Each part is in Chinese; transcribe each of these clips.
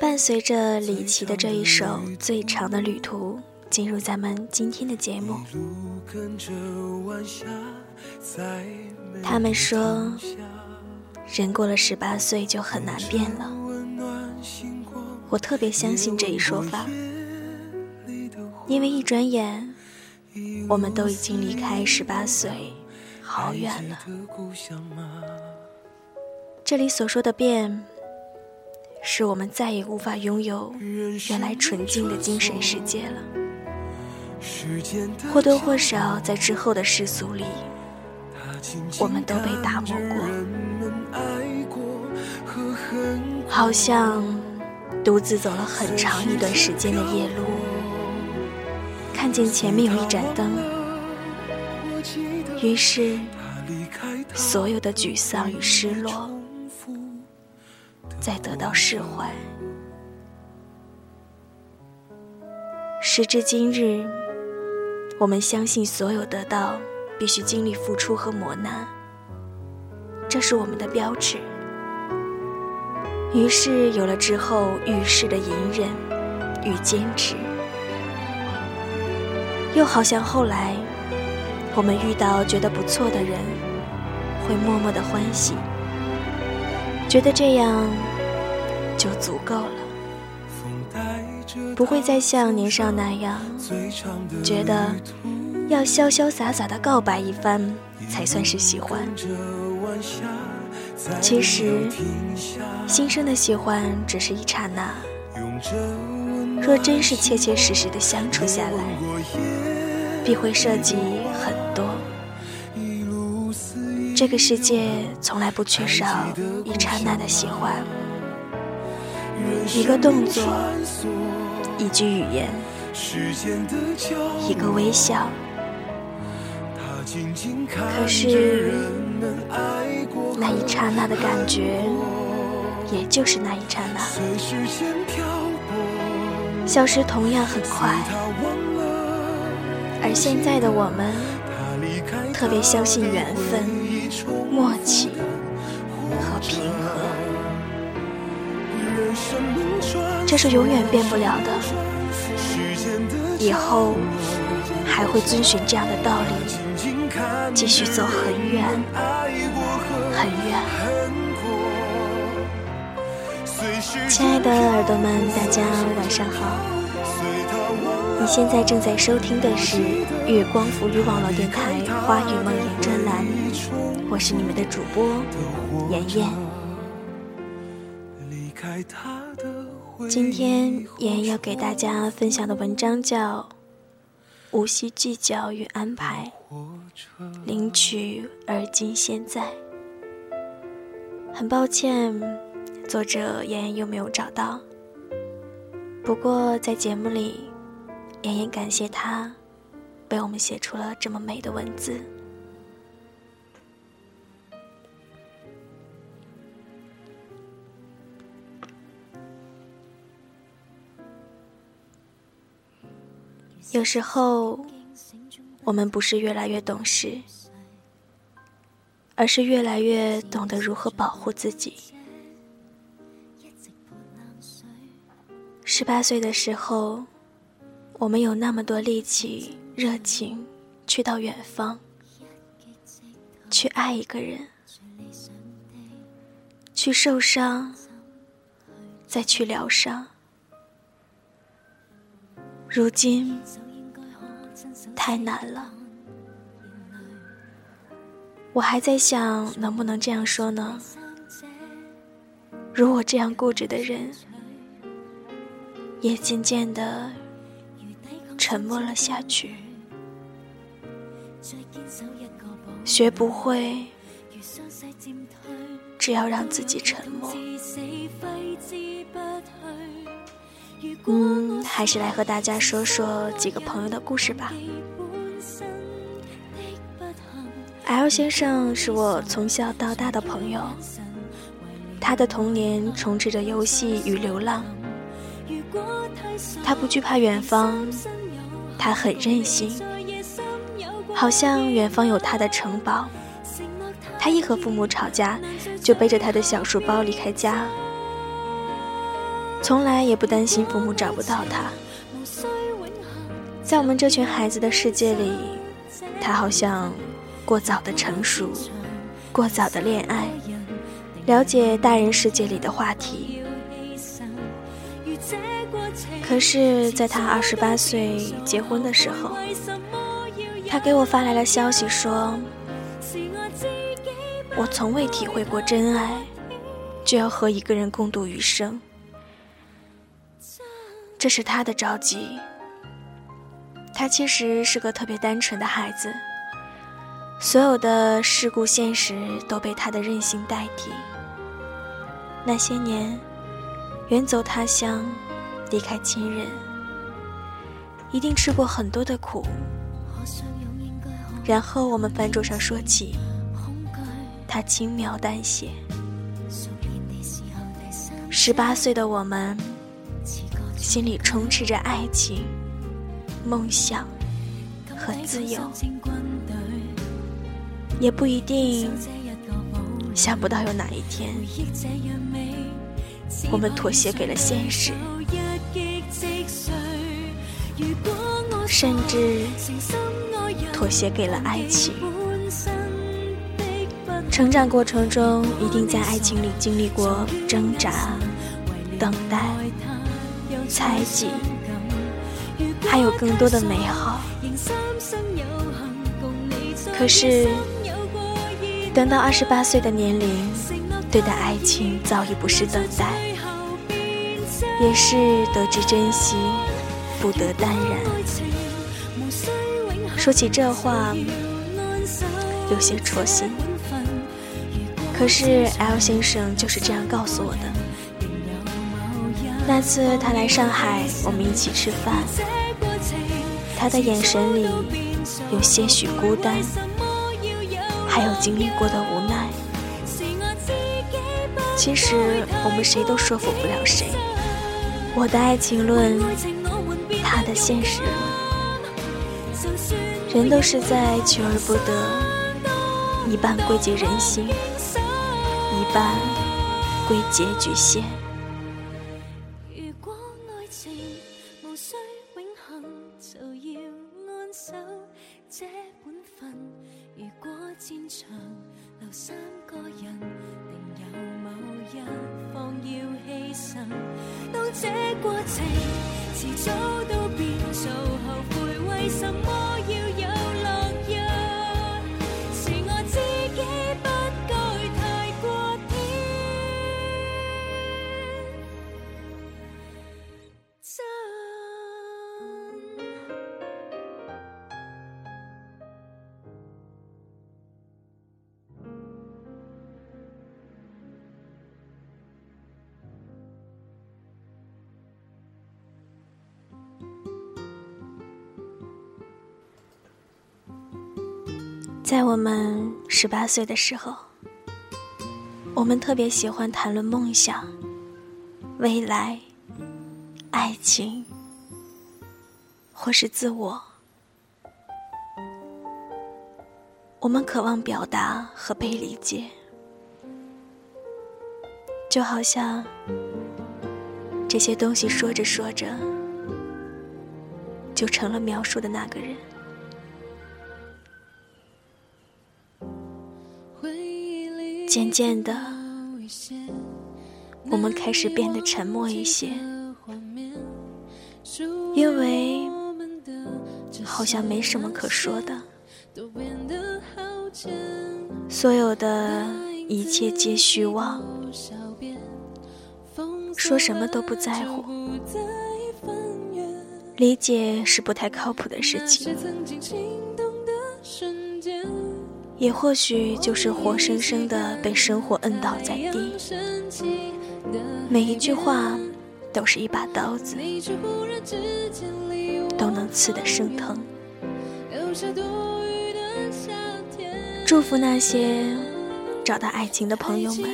伴随着李琦的这一首《最长的旅途》，进入咱们今天的节目。他们说，人过了十八岁就很难变了。我特别相信这一说法，因为一转眼，我们都已经离开十八岁好远了。这里所说的变。是我们再也无法拥有原来纯净的精神世界了。或多或少，在之后的世俗里，我们都被打磨过，好像独自走了很长一段时间的夜路，看见前面有一盏灯，于是所有的沮丧与失落。再得到释怀。时至今日，我们相信所有得到必须经历付出和磨难，这是我们的标志。于是有了之后遇事的隐忍与坚持，又好像后来我们遇到觉得不错的人，会默默的欢喜，觉得这样。就足够了，不会再像年少那样，觉得要潇潇洒洒的告白一番才算是喜欢。其实，心生的喜欢只是一刹那，若真是切切实实的相处下来，必会涉及很多。这个世界从来不缺少一刹那的喜欢。一个动作，一句语言，一个微笑。可是，那一刹那的感觉，也就是那一刹那，消失同样很快。而现在的我们，特别相信缘分、默契这是永远变不了的，以后还会遵循这样的道理，继续走很远很远。亲爱的耳朵们，大家晚上好！你现在正在收听的是月光浮语网络电台《花语梦魇》专栏，我是你们的主播妍妍。今天妍妍要给大家分享的文章叫《无需计较与安排，领取而今现在》。很抱歉，作者妍妍又没有找到。不过在节目里，妍妍感谢他，为我们写出了这么美的文字。有时候，我们不是越来越懂事，而是越来越懂得如何保护自己。十八岁的时候，我们有那么多力气、热情，去到远方，去爱一个人，去受伤，再去疗伤。如今。太难了，我还在想能不能这样说呢？如我这样固执的人，也渐渐的沉默了下去。学不会，只要让自己沉默。嗯，还是来和大家说说几个朋友的故事吧。L 先生是我从小到大的朋友，他的童年充斥着游戏与流浪。他不惧怕远方，他很任性，好像远方有他的城堡，他一和父母吵架，就背着他的小书包离开家，从来也不担心父母找不到他。在我们这群孩子的世界里，他好像过早的成熟，过早的恋爱，了解大人世界里的话题。可是，在他二十八岁结婚的时候，他给我发来了消息说。我从未体会过真爱，就要和一个人共度余生，这是他的着急。他其实是个特别单纯的孩子，所有的世故现实都被他的任性代替。那些年，远走他乡，离开亲人，一定吃过很多的苦。然后我们饭桌上说起。他轻描淡写。十八岁的我们，心里充斥着爱情、梦想和自由，也不一定想不到有哪一天，我们妥协给了现实，甚至妥协给了爱情。成长过程中，一定在爱情里经历过挣扎、等待、猜忌，还有更多的美好。可是，等到二十八岁的年龄，对待爱情早已不是等待，也是得知珍惜，不得淡然。说起这话，有些戳心。可是 L 先生就是这样告诉我的。那次他来上海，我们一起吃饭，他的眼神里有些许孤单，还有经历过的无奈。其实我们谁都说服不了谁，我的爱情论，他的现实论，人都是在求而不得，一半归结人心。一半归结局限。在我们十八岁的时候，我们特别喜欢谈论梦想、未来、爱情，或是自我。我们渴望表达和被理解，就好像这些东西说着说着，就成了描述的那个人。渐渐的，我们开始变得沉默一些，因为好像没什么可说的，所有的一切皆虚妄，说什么都不在乎，理解是不太靠谱的事情。也或许就是活生生的被生活摁倒在地，每一句话都是一把刀子，都能刺得生疼。祝福那些找到爱情的朋友们，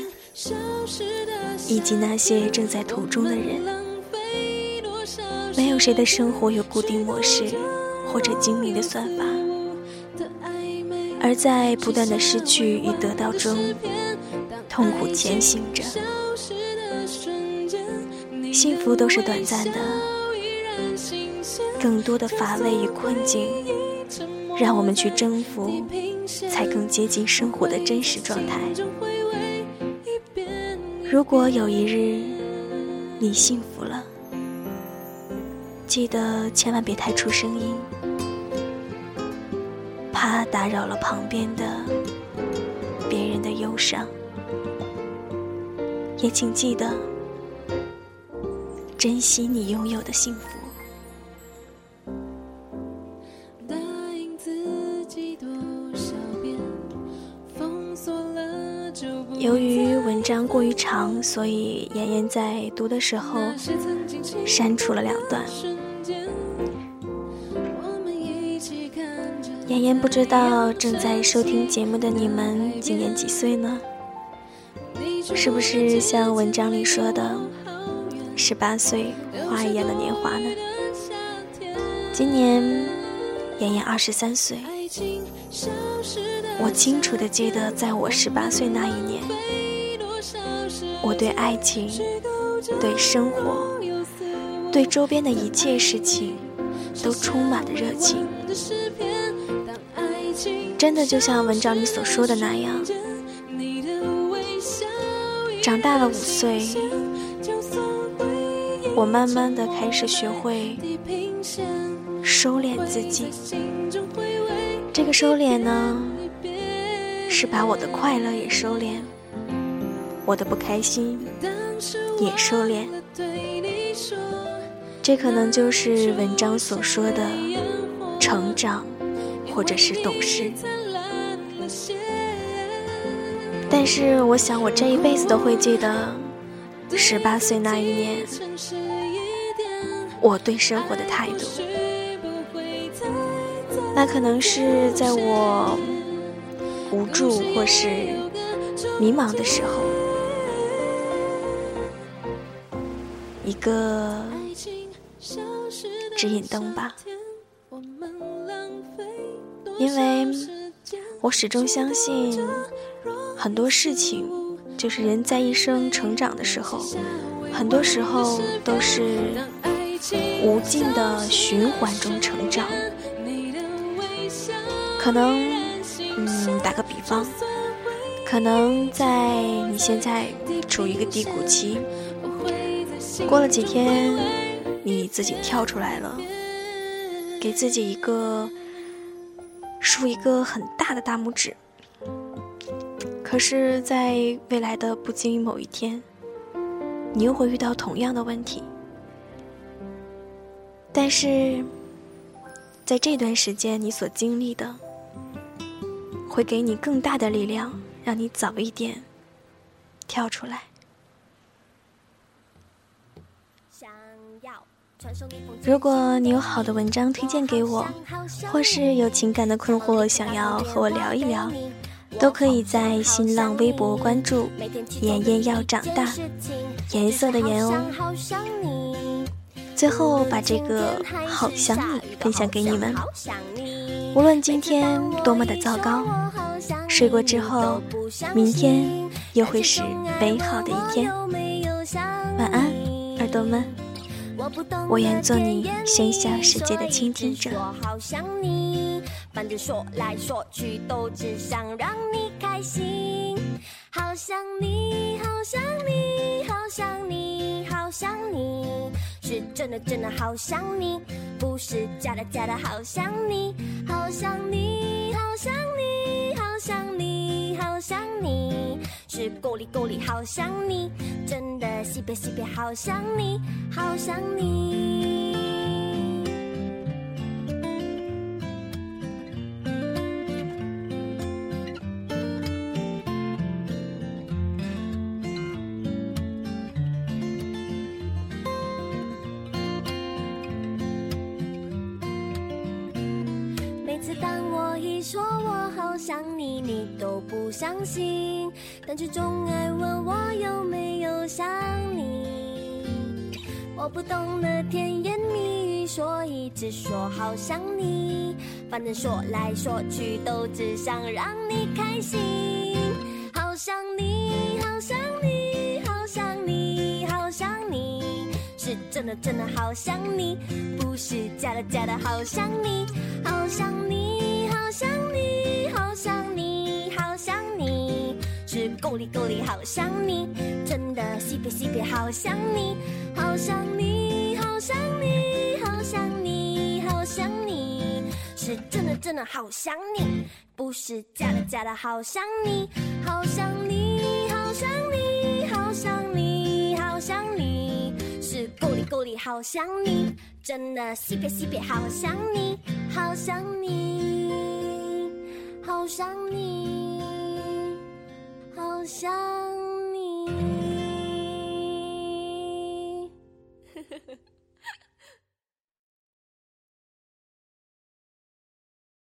以及那些正在途中的人。没有谁的生活有固定模式或者精明的算法。而在不断的失去与得到中，痛苦前行着。幸福都是短暂的，更多的乏味与困境，让我们去征服，才更接近生活的真实状态。如果有一日你幸福了，记得千万别太出声音，怕打扰了旁边的别人的忧伤。也请记得。珍惜你拥有的幸福。由于文章过于长，所以妍妍在读的时候删除了两段。妍妍不知道正在收听节目的你们今年几岁呢？是不是像文章里说的？十八岁，花一样的年华呢。今年，妍妍二十三岁。我清楚的记得，在我十八岁那一年，我对爱情、对生活、对周边的一切事情，都充满了热情。真的就像文章里所说的那样，长大了五岁。我慢慢的开始学会收敛自己，这个收敛呢，是把我的快乐也收敛，我的不开心也收敛，这可能就是文章所说的成长，或者是懂事。但是我想，我这一辈子都会记得十八岁那一年。我对生活的态度，那可能是在我无助或是迷茫的时候，一个指引灯吧。因为我始终相信，很多事情就是人在一生成长的时候，很多时候都是。无尽的循环中成长，可能，嗯，打个比方，可能在你现在处于一个低谷期，过了几天，你自己跳出来了，给自己一个竖一个很大的大拇指。可是，在未来的不经意某一天，你又会遇到同样的问题。但是，在这段时间，你所经历的，会给你更大的力量，让你早一点跳出来。如果你有好的文章推荐给我，或是有情感的困惑想要和我聊一聊，都可以在新浪微博关注“妍妍要长大”，颜色的颜哦。最后把这个好想你分享给你们。无论今天多么的糟糕，睡过之后，明天又会是美好的一天。晚安，耳朵们。我愿做你喧嚣世界的倾听者。我好想你反正说来说去都只想让你开心。好想你，好想你，好想你，好想你。是真的，真的好想你，不是假的，假的好想你，好想你，好想你，好想你，好想你，是够力够力好想你，真的西北西北好想你，好想你。想你，你都不相信，但却总爱问我有没有想你。我不懂得甜言蜜语。所以只说好想你。反正说来说去都只想让你开心。好想你，好想你，好想你，好想你，是真的真的好想你，不是假的假的好想你。好想你，想你，好想你，好想你，是够力够力好想你，真的西北西北好想你，好想你，好想你，好想你，好想你，是真的真的好想你，不是假的假的好想你，好想你，好想你，好想你，好想你，是够力够力好想你，真的西北西北好想你。好想你，好想你，好想。